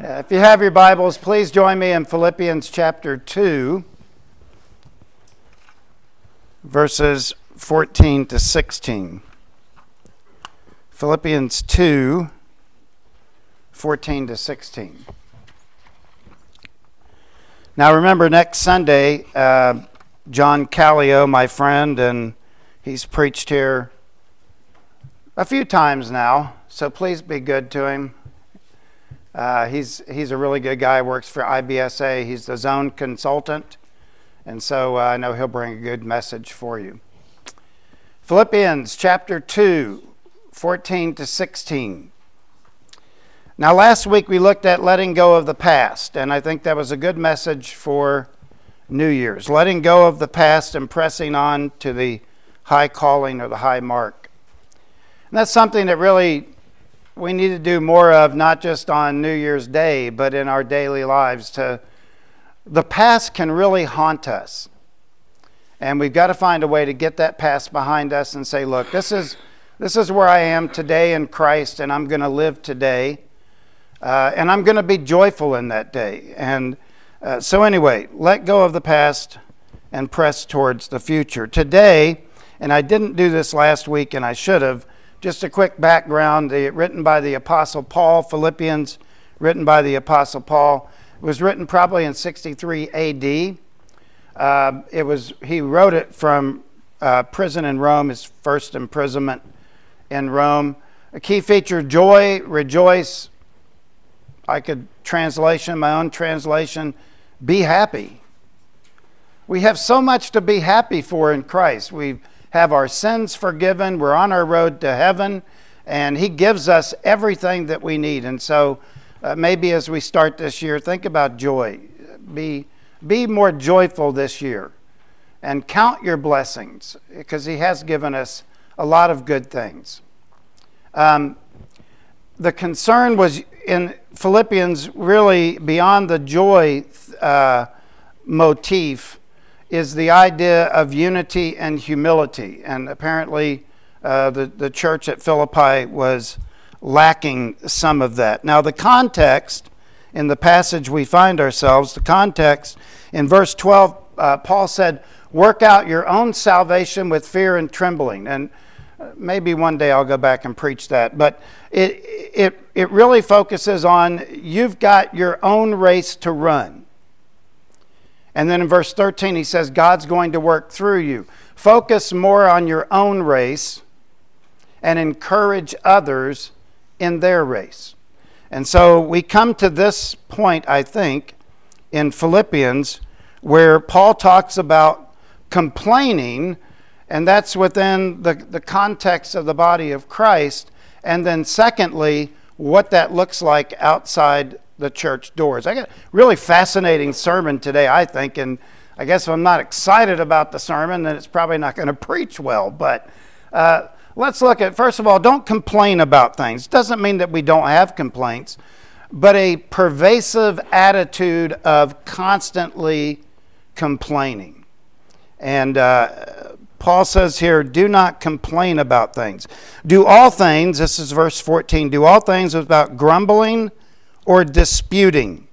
Uh, if you have your Bibles, please join me in Philippians chapter 2, verses 14 to 16. Philippians 2, 14 to 16. Now, remember, next Sunday, uh, John Callio, my friend, and he's preached here a few times now, so please be good to him. Uh, he's, he's a really good guy, works for IBSA. He's the zone consultant, and so uh, I know he'll bring a good message for you. Philippians chapter 2, 14 to 16. Now, last week we looked at letting go of the past, and I think that was a good message for New Year's. Letting go of the past and pressing on to the high calling or the high mark. And that's something that really we need to do more of not just on New Year's Day, but in our daily lives. To the past can really haunt us, and we've got to find a way to get that past behind us and say, "Look, this is this is where I am today in Christ, and I'm going to live today, uh, and I'm going to be joyful in that day." And uh, so, anyway, let go of the past and press towards the future. Today, and I didn't do this last week, and I should have just a quick background the, written by the Apostle Paul, Philippians, written by the Apostle Paul. It was written probably in 63 AD. Uh, it was, he wrote it from uh, prison in Rome, his first imprisonment in Rome. A key feature joy, rejoice. I could translation, my own translation, be happy. We have so much to be happy for in Christ. We've have our sins forgiven. We're on our road to heaven, and He gives us everything that we need. And so, uh, maybe as we start this year, think about joy. Be, be more joyful this year and count your blessings because He has given us a lot of good things. Um, the concern was in Philippians really beyond the joy uh, motif is the idea of unity and humility. And apparently, uh, the, the church at Philippi was lacking some of that. Now, the context in the passage we find ourselves, the context in verse 12, uh, Paul said, Work out your own salvation with fear and trembling. And uh, maybe one day I'll go back and preach that. But it, it, it really focuses on you've got your own race to run. And then in verse 13, he says, God's going to work through you. Focus more on your own race and encourage others in their race. And so we come to this point, I think, in Philippians, where Paul talks about complaining, and that's within the, the context of the body of Christ. And then, secondly, what that looks like outside the church doors. I got a really fascinating sermon today, I think, and I guess if I'm not excited about the sermon, then it's probably not going to preach well. But uh, let's look at, first of all, don't complain about things. Doesn't mean that we don't have complaints, but a pervasive attitude of constantly complaining. And uh, Paul says here, do not complain about things. Do all things, this is verse 14, do all things without grumbling or disputing.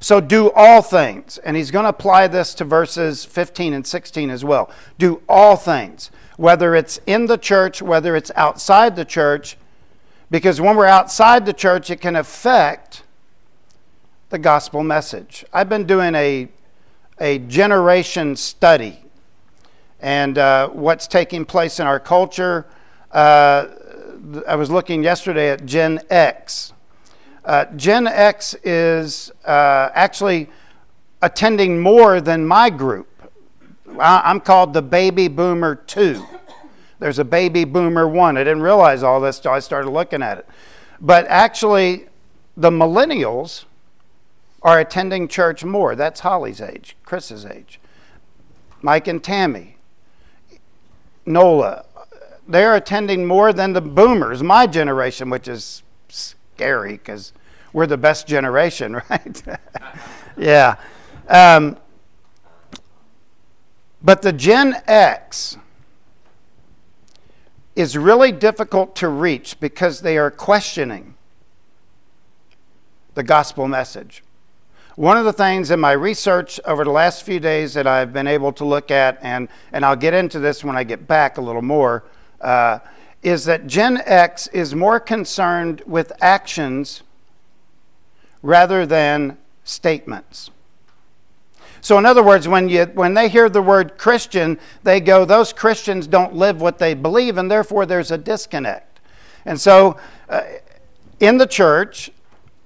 So do all things. And he's going to apply this to verses 15 and 16 as well. Do all things, whether it's in the church, whether it's outside the church, because when we're outside the church, it can affect the gospel message. I've been doing a, a generation study and uh, what's taking place in our culture. Uh, I was looking yesterday at Gen X uh, Gen X is uh, actually attending more than my group. I'm called the Baby Boomer 2. There's a Baby Boomer 1. I didn't realize all this until I started looking at it. But actually, the millennials are attending church more. That's Holly's age, Chris's age. Mike and Tammy, Nola, they're attending more than the boomers, my generation, which is scary because we're the best generation, right? yeah. Um, but the Gen X is really difficult to reach because they are questioning. the gospel message. One of the things in my research over the last few days that I've been able to look at, and, and I'll get into this when I get back a little more, uh, is that Gen X is more concerned with actions rather than statements. So, in other words, when, you, when they hear the word Christian, they go, those Christians don't live what they believe, and therefore there's a disconnect. And so, uh, in the church,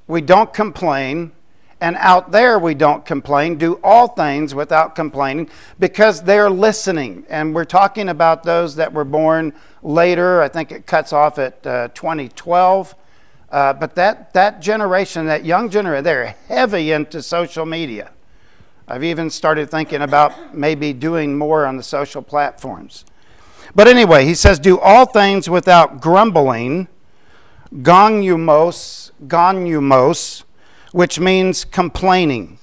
we don't complain, and out there we don't complain, do all things without complaining because they're listening. And we're talking about those that were born later. I think it cuts off at uh, 2012. Uh, but that, that generation, that young generation, they're heavy into social media. I've even started thinking about maybe doing more on the social platforms. But anyway, he says, Do all things without grumbling, gonumos, gonumos, which means complaining.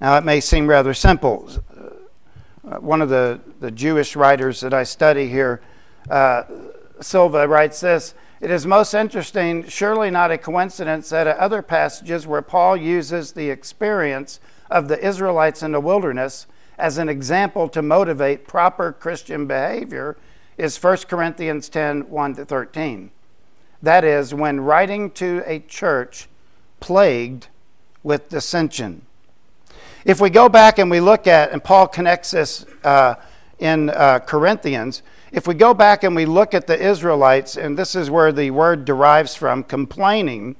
Now, it may seem rather simple. Uh, one of the, the Jewish writers that I study here, uh, Silva, writes this It is most interesting, surely not a coincidence, that at other passages where Paul uses the experience of the Israelites in the wilderness as an example to motivate proper Christian behavior is 1 Corinthians 10 1 to 13. That is, when writing to a church plagued with dissension. If we go back and we look at, and Paul connects this uh, in uh, Corinthians, if we go back and we look at the Israelites, and this is where the word derives from, complaining,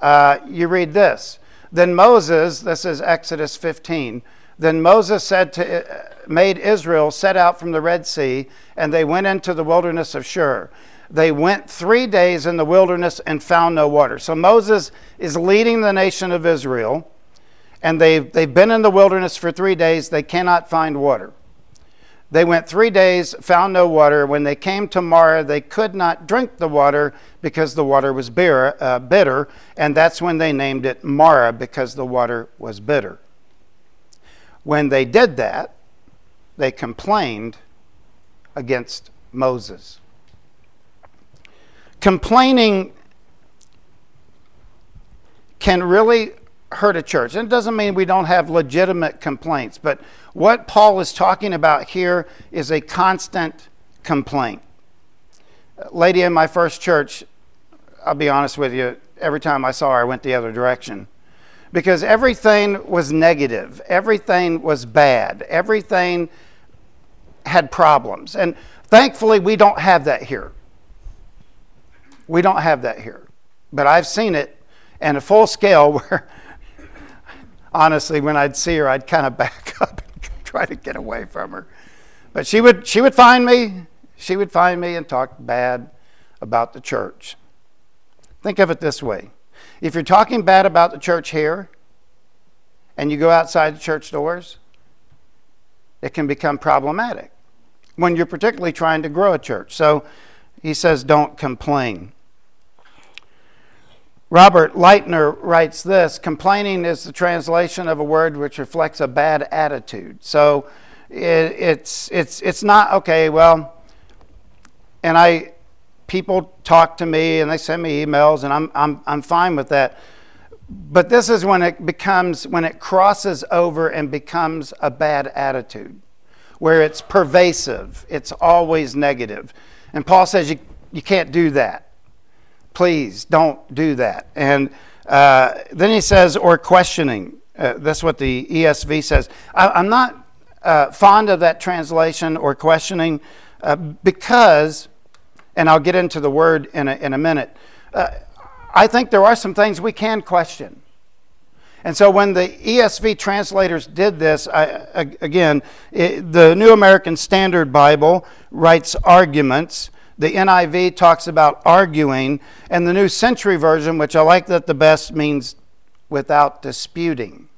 uh, you read this. Then Moses, this is Exodus 15, then Moses said to, uh, made Israel set out from the Red Sea, and they went into the wilderness of Shur they went three days in the wilderness and found no water. So Moses is leading the nation of Israel, and they've, they've been in the wilderness for three days. They cannot find water. They went three days, found no water. When they came to Marah, they could not drink the water because the water was bitter, uh, bitter and that's when they named it Marah because the water was bitter. When they did that, they complained against Moses complaining can really hurt a church. And it doesn't mean we don't have legitimate complaints, but what Paul is talking about here is a constant complaint. lady in my first church, I'll be honest with you, every time I saw her, I went the other direction. Because everything was negative, everything was bad, everything had problems. And thankfully, we don't have that here. We don't have that here. But I've seen it in a full scale where, honestly, when I'd see her, I'd kind of back up and try to get away from her. But she would, she would find me. She would find me and talk bad about the church. Think of it this way if you're talking bad about the church here and you go outside the church doors, it can become problematic when you're particularly trying to grow a church. So he says, don't complain. Robert Lightner writes this complaining is the translation of a word which reflects a bad attitude. So it, it's, it's, it's not, okay, well, and I, people talk to me and they send me emails and I'm, I'm, I'm fine with that. But this is when it becomes, when it crosses over and becomes a bad attitude, where it's pervasive, it's always negative. And Paul says you, you can't do that please don't do that. And uh, then he says, or questioning. Uh, that's what the ESV says. I, am not uh, fond of that translation or questioning uh, because, and I'll get into the word in a, in a minute, uh, I think there are some things we can question. And so when the ESV translators did this, I, again, it, the New American Standard Bible writes arguments. The NIV talks about arguing, and the New Century Version, which I like that the best, means without disputing.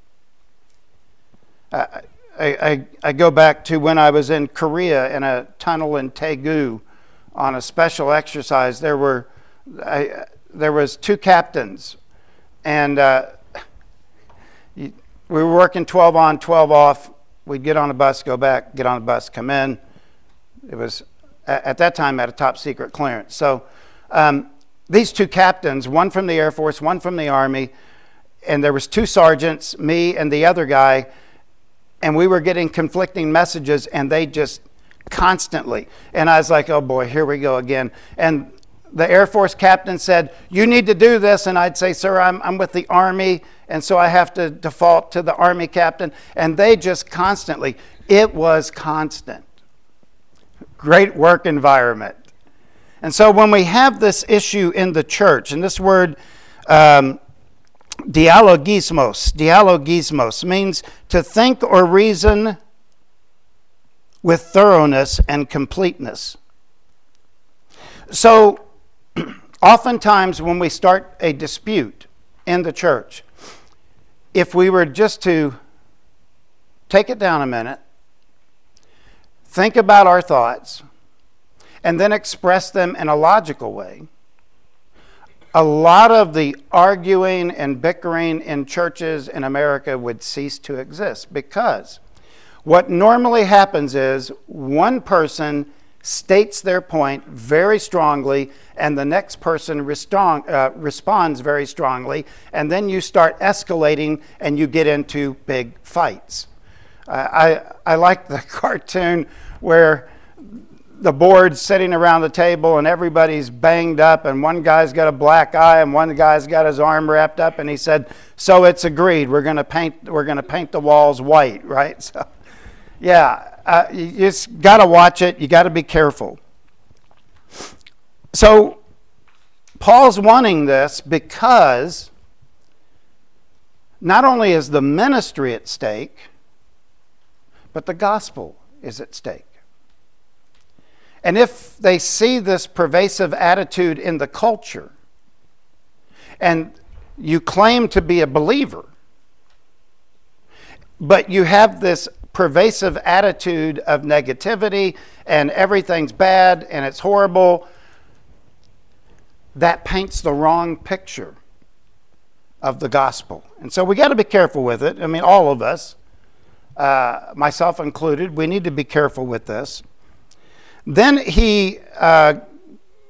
I, I, I go back to when I was in Korea in a tunnel in Taegu on a special exercise. There were I, there was two captains, and uh, we were working 12 on, 12 off. We'd get on a bus, go back, get on a bus, come in. It was at that time at a top secret clearance. So um, these two captains, one from the Air Force, one from the Army, and there was two sergeants, me and the other guy, and we were getting conflicting messages, and they just constantly. And I was like, oh boy, here we go again. And the Air Force captain said, You need to do this. And I'd say, Sir, I'm, I'm with the Army, and so I have to default to the Army captain. And they just constantly, it was constant. Great work environment. And so when we have this issue in the church, and this word, um, dialogismos, dialogismos means to think or reason with thoroughness and completeness. So oftentimes when we start a dispute in the church, if we were just to take it down a minute, think about our thoughts, and then express them in a logical way, a lot of the arguing and bickering in churches in America would cease to exist because what normally happens is one person states their point very strongly, and the next person uh, responds very strongly, and then you start escalating and you get into big fights. Uh, I, I like the cartoon where the board's sitting around the table and everybody's banged up, and one guy's got a black eye and one guy's got his arm wrapped up, and he said, "So it's agreed. We're going to paint. We're going to paint the walls white, right?" So, yeah, uh, you just got to watch it. You got to be careful. So, Paul's wanting this because not only is the ministry at stake, but the gospel is at stake. And if they see this pervasive attitude in the culture, and you claim to be a believer, but you have this pervasive attitude of negativity and everything's bad and it's horrible, that paints the wrong picture of the gospel. And so we got to be careful with it. I mean, all of us, uh, myself included, we need to be careful with this. Then he uh,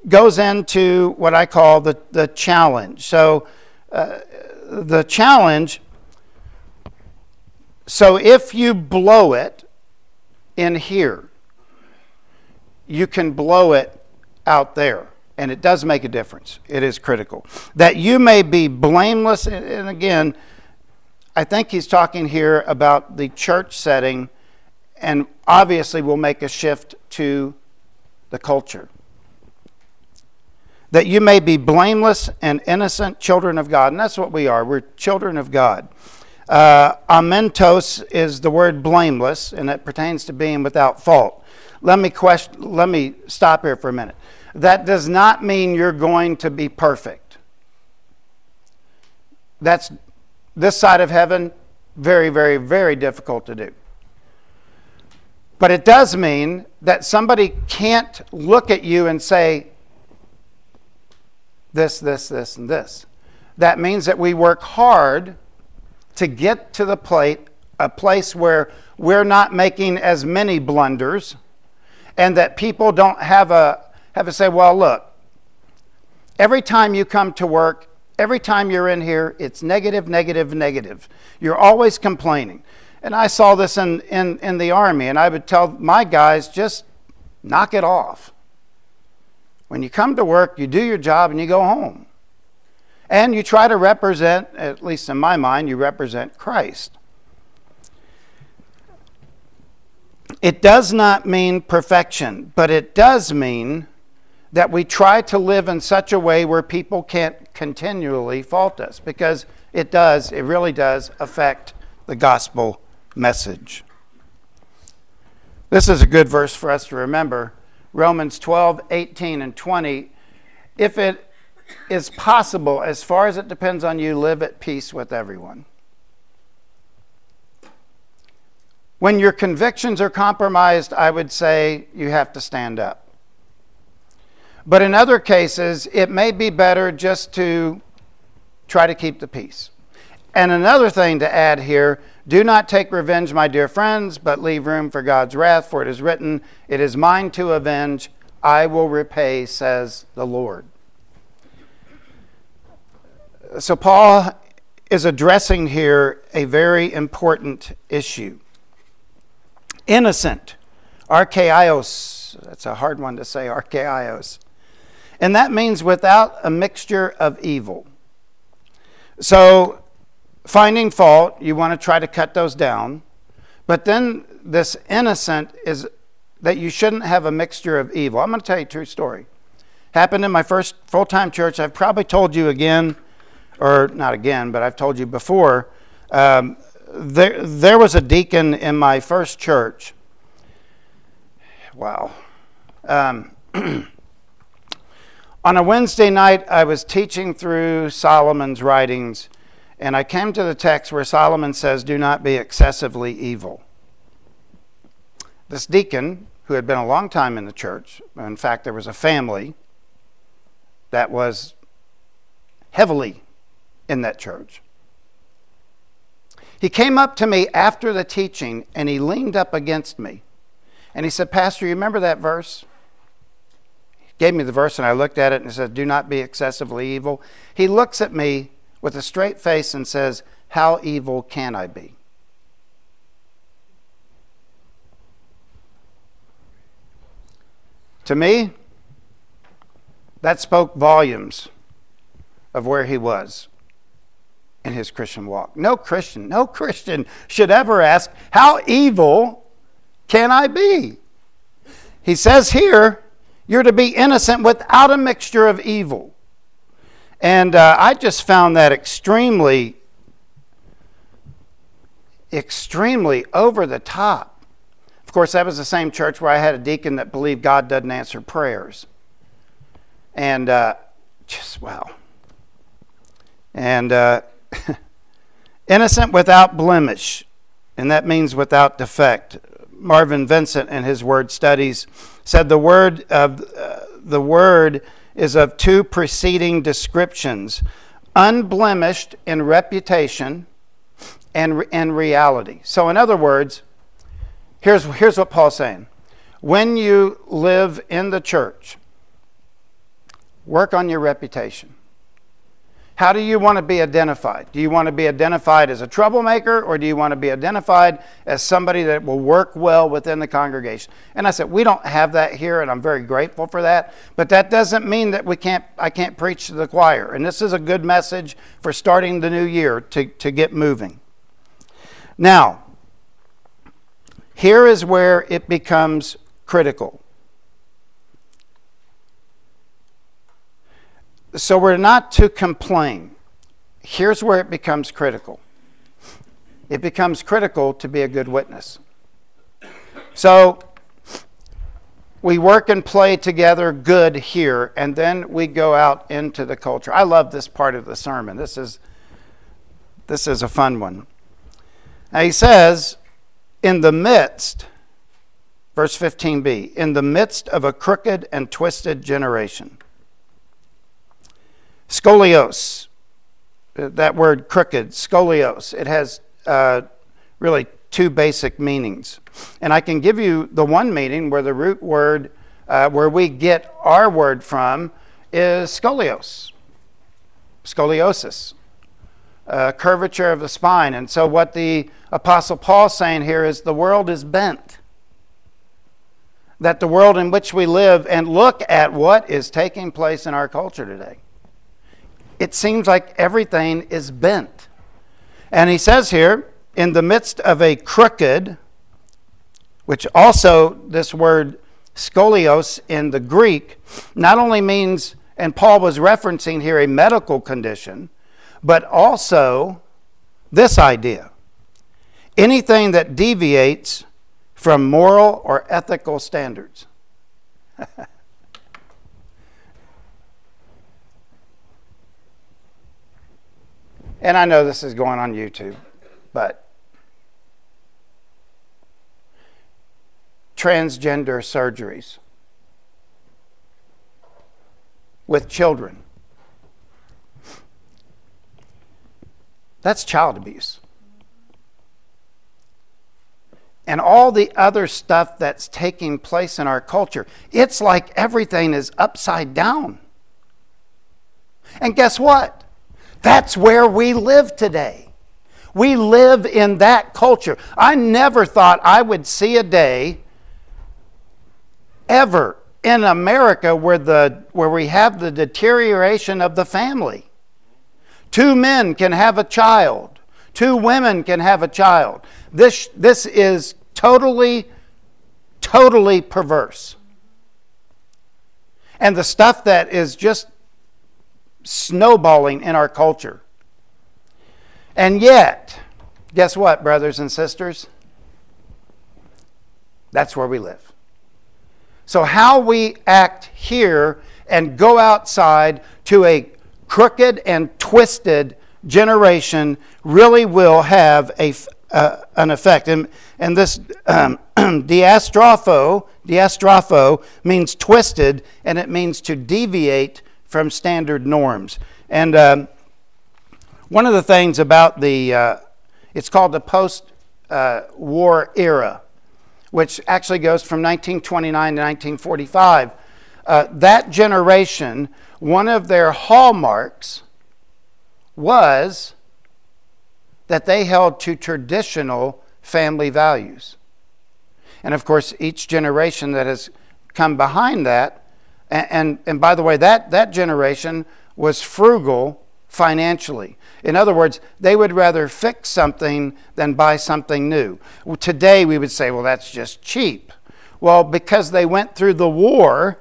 goes into what I call the, the challenge. So uh, the challenge so if you blow it in here, you can blow it out there. And it does make a difference. It is critical. That you may be blameless. And again, I think he's talking here about the church setting, and obviously we'll make a shift to the culture. That you may be blameless and innocent children of God. And that's what we are. We're children of God. Uh, amemptos is the word blameless, and it pertains to being without fault. Let me question, let me stop here for a minute. That does not mean you're going to be perfect. That's this side of heaven, very, very, very difficult to do. But it does mean that somebody can't look at you and say, this, this, this, and this. That means that we work hard to get to the plate, a place where we're not making as many blunders, and that people don't have a have to say, well, look, every time you come to work, every time you're in here, it's negative, negative, negative. You're always complaining. And I saw this in, in, in the Army, and I would tell my guys, just knock it off. When you come to work, you do your job and you go home. And you try to represent, at least in my mind, you represent Christ. It does not mean perfection, but it does mean that we try to live in such a way where people can't continually fault us because it does, it really does affect the gospel message. This is a good verse for us to remember. Romans 12, 18, and 20. If it is possible, as far as it depends on you, live at peace with everyone. When your convictions are compromised, I would say you have to stand up. But in other cases, it may be better just to try to keep the peace. And another thing to add here do not take revenge, my dear friends, but leave room for God's wrath, for it is written, It is mine to avenge, I will repay, says the Lord. So, Paul is addressing here a very important issue. Innocent, akeraios, that's a hard one to say, akeraios. And that means without a mixture of evil. So, finding fault, you want to try to cut those down. But then this innocent is that you shouldn't have a mixture of evil. I'm going to tell you a true story. Happened in my first full time church. I've probably told you again, or not again, but I've told you before. Um, there, there was a deacon in my first church. Wow. Um, on a Wednesday night, I was teaching through Solomon's writings, and I came to the text where Solomon says, Do not be excessively evil. This deacon, who had been a long time in the church, in fact, there was a family that was heavily in that church. He came up to me after the teaching and he leaned up against me and he said, Pastor, you remember that verse? Gave me the verse and I looked at it and he said, Do not be excessively evil. He looks at me with a straight face and says, How evil can I be? To me, that spoke volumes of where he was in his Christian walk. No Christian, no Christian should ever ask, How evil can I be? He says here, you're to be innocent without a mixture of evil. And uh, I just found that extremely, extremely over the top. Of course, that was the same church where I had a deacon that believed God doesn't answer prayers. And uh, just, wow. And uh, innocent without blemish, and that means without defect. Marvin Vincent, in his word studies, said the word of uh, the word is of two preceding descriptions unblemished in reputation and in reality. So, in other words, here's, here's what Paul's saying. When you live in the church, work on your reputation. How do you want to be identified? Do you want to be identified as a troublemaker or do you want to be identified as somebody that will work well within the congregation? And I said, we don't have that here and I'm very grateful for that, but that doesn't mean that we can't I can't preach to the choir. And this is a good message for starting the new year to, to get moving. Now, here is where it becomes critical. So we're not to complain. Here's where it becomes critical it becomes critical to be a good witness. So we work and play together good here, and then we go out into the culture. I love this part of the sermon. This is, this is a fun one. Now he says, in the midst, verse 15b, in the midst of a crooked and twisted generation. Scolios, that word crooked, scolios, it has uh, really two basic meanings. And I can give you the one meaning where the root word, uh, where we get our word from, is scolios, scoliosis, uh, curvature of the spine. And so, what the Apostle Paul is saying here is the world is bent. That the world in which we live and look at what is taking place in our culture today it seems like everything is bent. And he says here, in the midst of a crooked, which also this word scolios in the Greek not only means, and Paul was referencing here a medical condition, but also this idea anything that deviates from moral or ethical standards. And I know this is going on YouTube, but transgender surgeries with children. That's child abuse. And all the other stuff that's taking place in our culture. It's like everything is upside down. And guess what? That's where we live today. We live in that culture. I never thought I would see a day ever in America where, the, where we have the deterioration of the family. Two men can have a child, two women can have a child. This, this is totally, totally perverse. And the stuff that is just snowballing in our culture. And yet, guess what, brothers and sisters? That's where we live. So, how we act here and go outside to a crooked and twisted generation really will have a, uh, an effect. And, and this um, diastropho, diastropho means twisted, and it means to deviate from standard norms. And um, one of the things about the, uh, it's called the post uh, war era which actually goes from 1929 to 1945. Uh, that generation, one of their hallmarks was that they held to traditional family values. And of course, each generation that has come behind that, and, and, and by the way, that, that generation was frugal financially. In other words, they would rather fix something than buy something new. Today, we would say, well, that's just cheap. Well, because they went through the war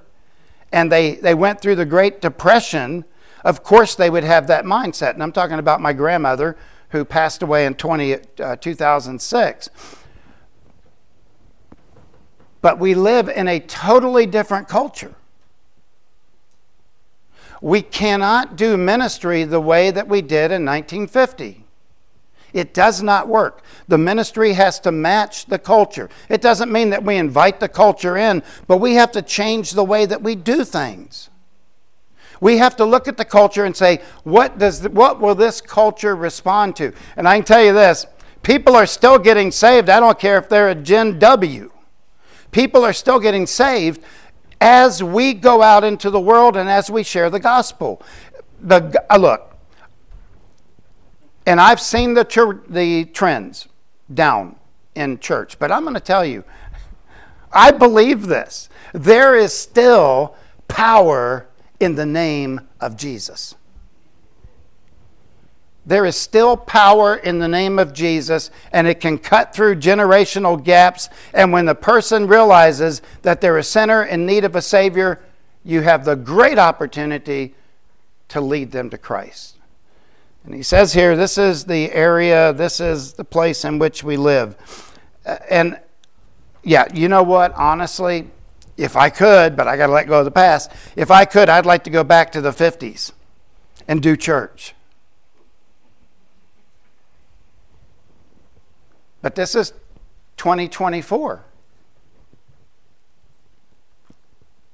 and they, they went through the Great Depression, of course they would have that mindset. And I'm talking about my grandmother who passed away in 20, uh, 2006. But we live in a totally different culture. We cannot do ministry the way that we did in 1950. It does not work. The ministry has to match the culture. It doesn't mean that we invite the culture in, but we have to change the way that we do things. We have to look at the culture and say, what, does what will this culture respond to? And I can tell you this people are still getting saved. I don't care if they're a Gen W. People are still getting saved as we go out into the world and as we share the gospel. The, uh, look, and I've seen the, the trends down in church, but I'm going to tell you, I believe this. There is still power in the name of Jesus. There is still power in the name of Jesus, and it can cut through generational gaps. And when the person realizes that they're a sinner in need of a Savior, you have the great opportunity to lead them to Christ. And he says here, this is the area, this is the place in which we live. Uh, and yeah, you know what? Honestly, if I could, but I got to let go of the past, if I could, I'd like to go back to the 50s and do church. But this is 2024.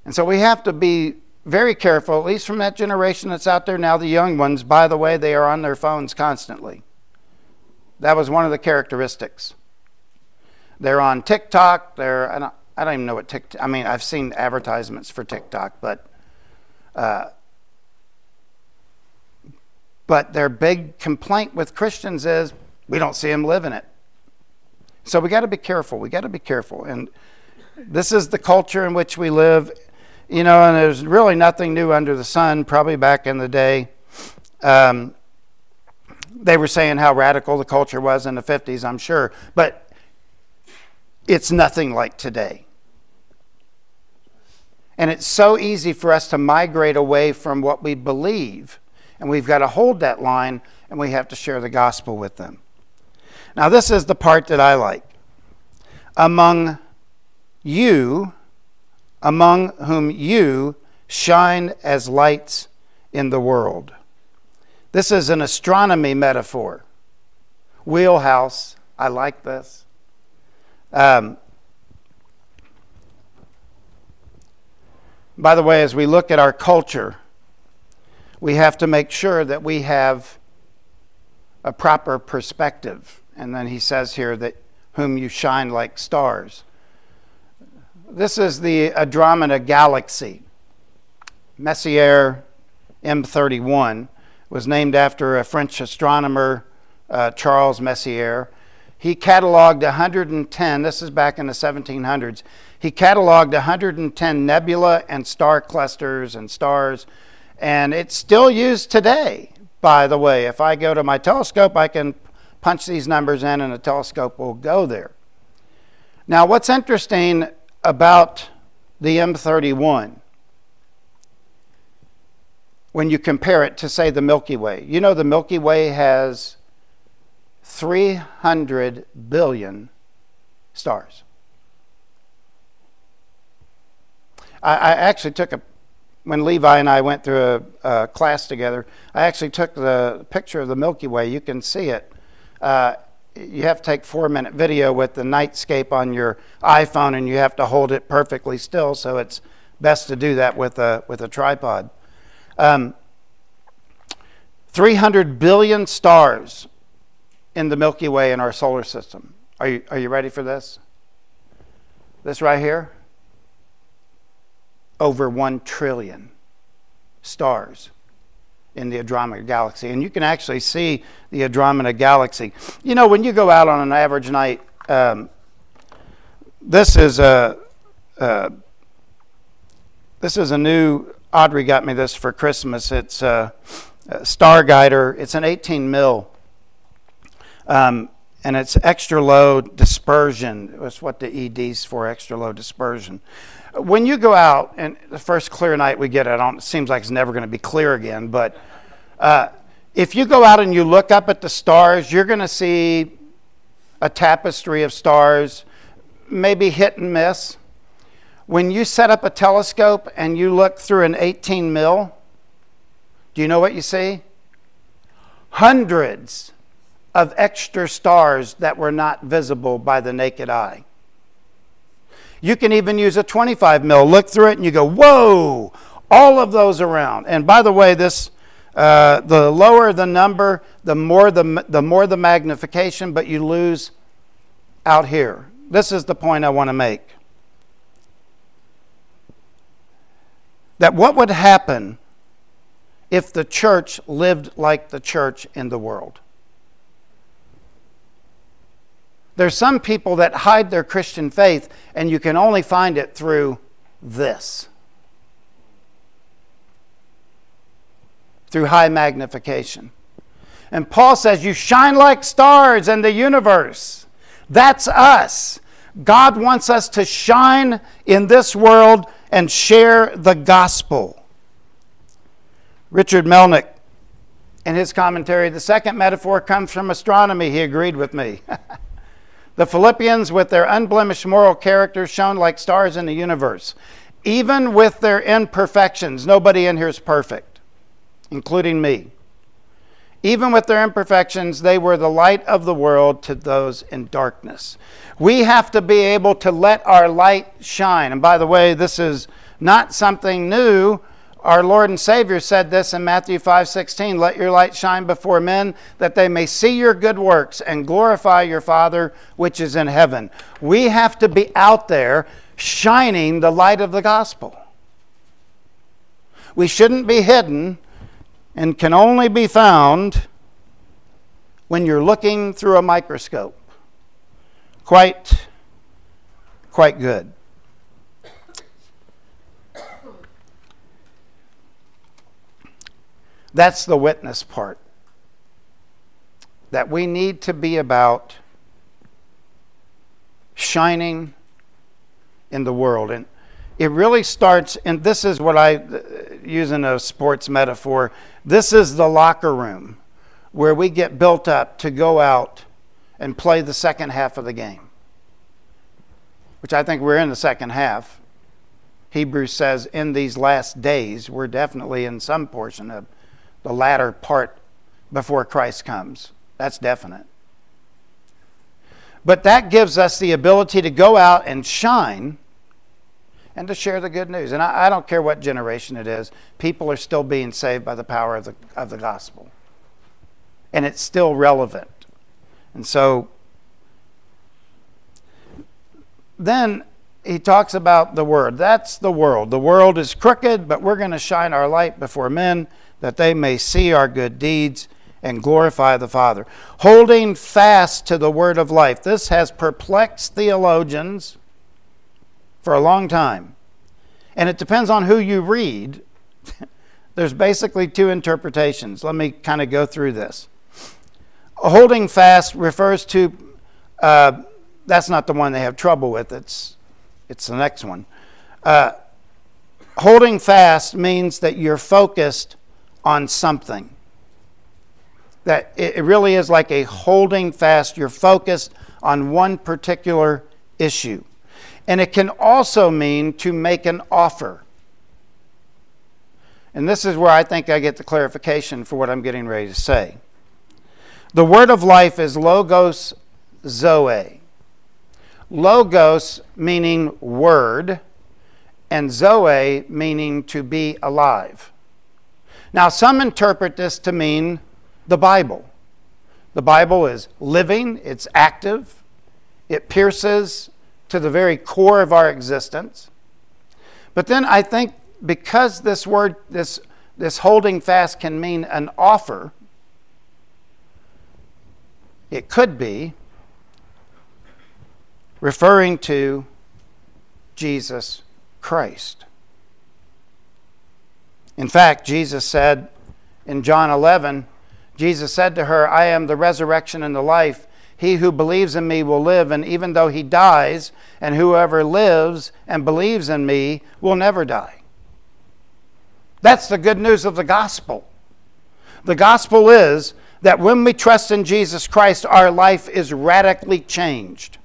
And so we have to be very careful, at least from that generation that's out there now, the young ones. By the way, they are on their phones constantly. That was one of the characteristics. They're on TikTok. They're, I don't, I don't even know what TikTok, I mean, I've seen advertisements for TikTok, but, uh, but their big complaint with Christians is we don't see them living it. So we got to be careful. We got to be careful. And this is the culture in which we live. You know, and there's really nothing new under the sun, probably back in the day. Um, they were saying how radical the culture was in the 50s, I'm sure. But it's nothing like today. And it's so easy for us to migrate away from what we believe. And we've got to hold that line and we have to share the gospel with them. Now, this is the part that I like. Among you, among whom you shine as lights in the world. This is an astronomy metaphor. Wheelhouse. I like this. Um, by the way, as we look at our culture, we have to make sure that we have a proper perspective and then he says here that whom you shine like stars. This is the Andromeda Galaxy, Messier M31. was named after a French astronomer, uh, Charles Messier. He cataloged 110, this is back in the 1700s, he cataloged 110 nebula and star clusters and stars, and it's still used today, by the way. If I go to my telescope, I can punch these numbers in and a telescope will go there. Now, what's interesting about the M31 when you compare it to, say, the Milky Way, you know, the Milky Way has 300 billion stars. I, I, actually took a, when Levi and I went through a, a, class together, I actually took the picture of the Milky Way. You can see it. Uh, you have to take four minute video with the nightscape on your iPhone and you have to hold it perfectly still, so it's best to do that with a, with a tripod. Um, 300 billion stars in the Milky Way in our solar system. Are you, are you ready for this? This right here? Over 1 trillion stars in the Andromeda Galaxy. And you can actually see the Andromeda Galaxy. You know, when you go out on an average night, um, this is a. Uh, this is a new. Audrey got me this for Christmas. It's a, a Star Guider. It's an 18 mil um, and it's extra low dispersion. That's what the ED's for, extra low dispersion. When you go out, and the first clear night we get, it, it seems like it's never going to be clear again, but uh, if you go out and you look up at the stars, you're going to see a tapestry of stars, maybe hit and miss. When you set up a telescope and you look through an 18 mil, do you know what you see? Hundreds of extra stars that were not visible by the naked eye. You can even use a 25 mil, look through it, and you go, whoa, all of those around. And by the way, this uh, the lower the number, the more the, the more the magnification, but you lose out here. This is the point I want to make. That what would happen if the church lived like the church in the world? There's some people that hide their Christian faith, and you can only find it through this through high magnification. And Paul says, You shine like stars in the universe. That's us. God wants us to shine in this world and share the gospel. Richard Melick, in his commentary, the second metaphor comes from astronomy. He agreed with me. The Philippians, with their unblemished moral character, shone like stars in the universe. Even with their imperfections, nobody in here is perfect, including me. Even with their imperfections, they were the light of the world to those in darkness. We have to be able to let our light shine. And by the way, this is not something new our Lord and Savior said this in Matthew 5:16, "Let your light shine before men that they may see your good works and glorify your Father which is in heaven." We have to be out there shining the light of the gospel. We shouldn't be hidden and can only be found when you're looking through a microscope. Quite quite good. That's the witness part. That we need to be about shining in the world. And it really starts, and this is what I, uh, using a sports metaphor, this is the locker room where we get built up to go out and play the second half of the game, which I think we're in the second half. Hebrews says, in these last days, we're definitely in some portion of the latter part before Christ comes. That's definite. But that gives us the ability to go out and shine and to share the good news. And I, I, don't care what generation it is, people are still being saved by the power of the, of the gospel. And it's still relevant. And so then he talks about the word. That's the world. The world is crooked, but we're going to shine our light before men that they may see our good deeds and glorify the Father. Holding fast to the word of life. This has perplexed theologians for a long time. And it depends on who you read. There's basically two interpretations. Let me kind of go through this. Holding fast refers to, uh, that's not the one they have trouble with, it's, it's the next one. Uh, holding fast means that you're focused on something. That it really is like a holding fast, you're focused on one particular issue. And it can also mean to make an offer. And this is where I think I get the clarification for what I'm getting ready to say. The word of life is logos zoe. Logos meaning word, and zoe meaning to be alive. Now, some interpret this to mean the Bible. The Bible is living, it's active, it pierces to the very core of our existence. But then I think because this word, this, this holding fast can mean an offer, it could be referring to Jesus Christ. In fact, Jesus said in John 11, Jesus said to her, I am the resurrection and the life. He who believes in me will live, and even though he dies, and whoever lives and believes in me will never die. That's the good news of the gospel. The gospel is that when we trust in Jesus Christ, our life is radically changed.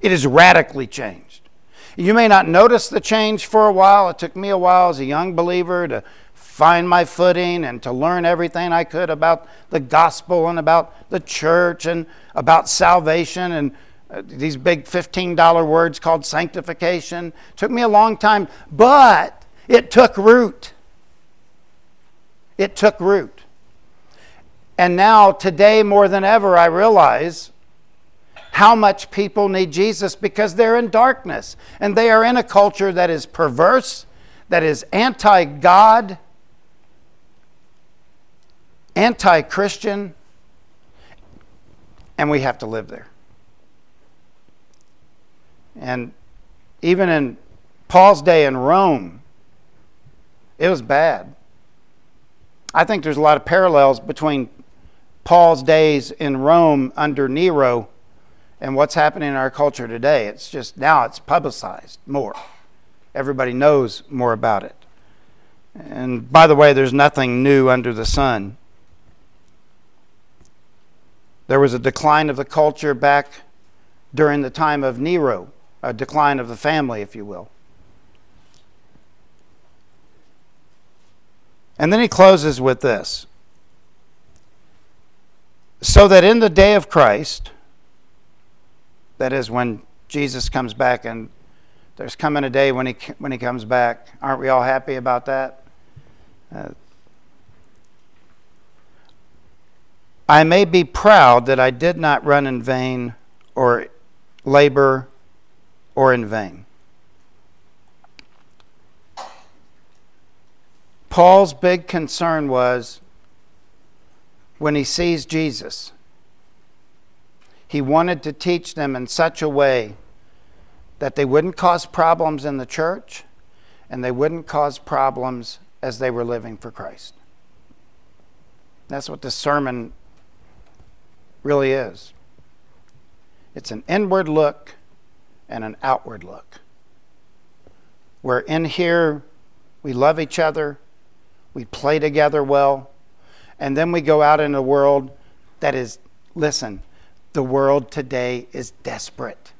It is radically changed. You may not notice the change for a while. It took me a while as a young believer to find my footing and to learn everything I could about the gospel and about the church and about salvation and uh, these big $15 words called sanctification. It took me a long time, but it took root. It took root. And now, today more than ever, I realize how much people need Jesus because they're in darkness and they are in a culture that is perverse, that is anti God, anti Christian, and we have to live there. And even in Paul's day in Rome, it was bad. I think there's a lot of parallels between Paul's days in Rome under Nero and what's happening in our culture today. It's just now it's publicized more. Everybody knows more about it. And by the way, there's nothing new under the sun. There was a decline of the culture back during the time of Nero, a decline of the family, if you will. And then he closes with this so that in the day of Christ, that is when Jesus comes back, and there's coming a day when he when he comes back. Aren't we all happy about that? Uh, I may be proud that I did not run in vain or labor or in vain. Paul's big concern was when he sees Jesus he wanted to teach them in such a way that they wouldn't cause problems in the church and they wouldn't cause problems as they were living for Christ. That's what this sermon really is. It's an inward look and an outward look. Where in here we love each other, we play together well, and then we go out in a world that is, listen, the world today is desperate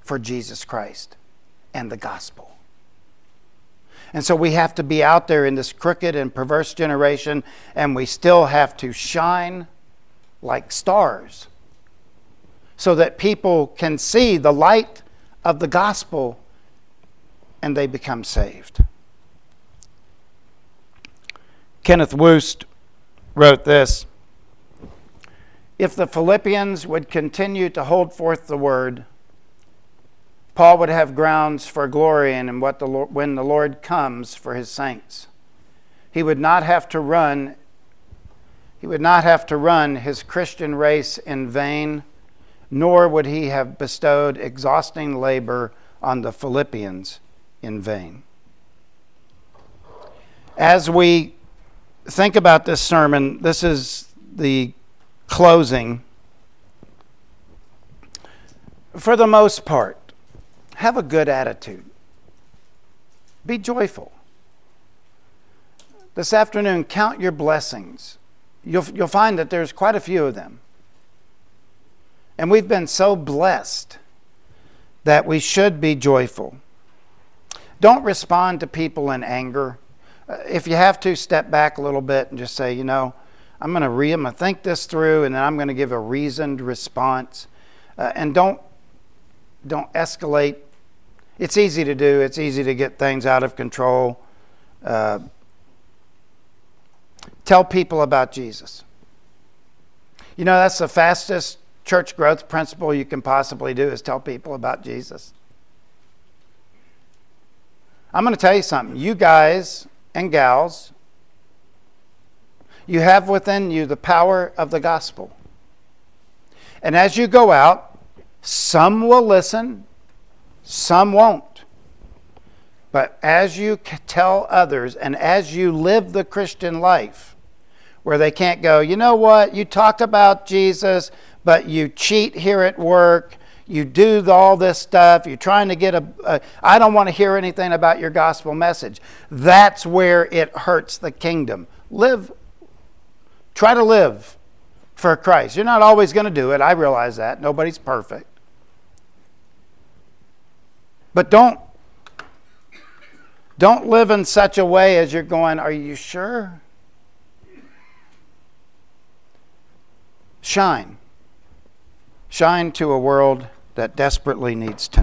for Jesus Christ and the gospel. And so we have to be out there in this crooked and perverse generation, and we still have to shine like stars so that people can see the light of the gospel and they become saved. Kenneth Wuest wrote this if the Philippians would continue to hold forth the word, Paul would have grounds for glorying in what the Lord, when the Lord comes for his saints. he would not have to run he would not have to run his Christian race in vain, nor would he have bestowed exhausting labor on the Philippians in vain. As we think about this sermon, this is the closing. For the most part, have a good attitude. Be joyful. This afternoon, count your blessings. You'll, you'll find that there's quite a few of them. And we've been so blessed that we should be joyful. Don't respond to people in anger. Uh, if you have to, step back a little bit and just say, you know, I'm going to re- I'm going to think this through, and then I'm going to give a reasoned response. Uh, and don't don't escalate. It's easy to do. It's easy to get things out of control. Uh, tell people about Jesus. You know, that's the fastest church growth principle you can possibly do is tell people about Jesus. I'm going to tell you something. You guys and gals, you have within you the power of the gospel. And as you go out, some will listen, some won't. But as you tell others and as you live the Christian life, where they can't go, you know what, you talk about Jesus, but you cheat here at work, you do all this stuff, you're trying to get a. a I don't want to hear anything about your gospel message. That's where it hurts the kingdom. Live, try to live for Christ. You're not always going to do it. I realize that. Nobody's perfect. But don't don't live in such a way as you're going, Are you sure? Shine. Shine to a world that desperately needs to know.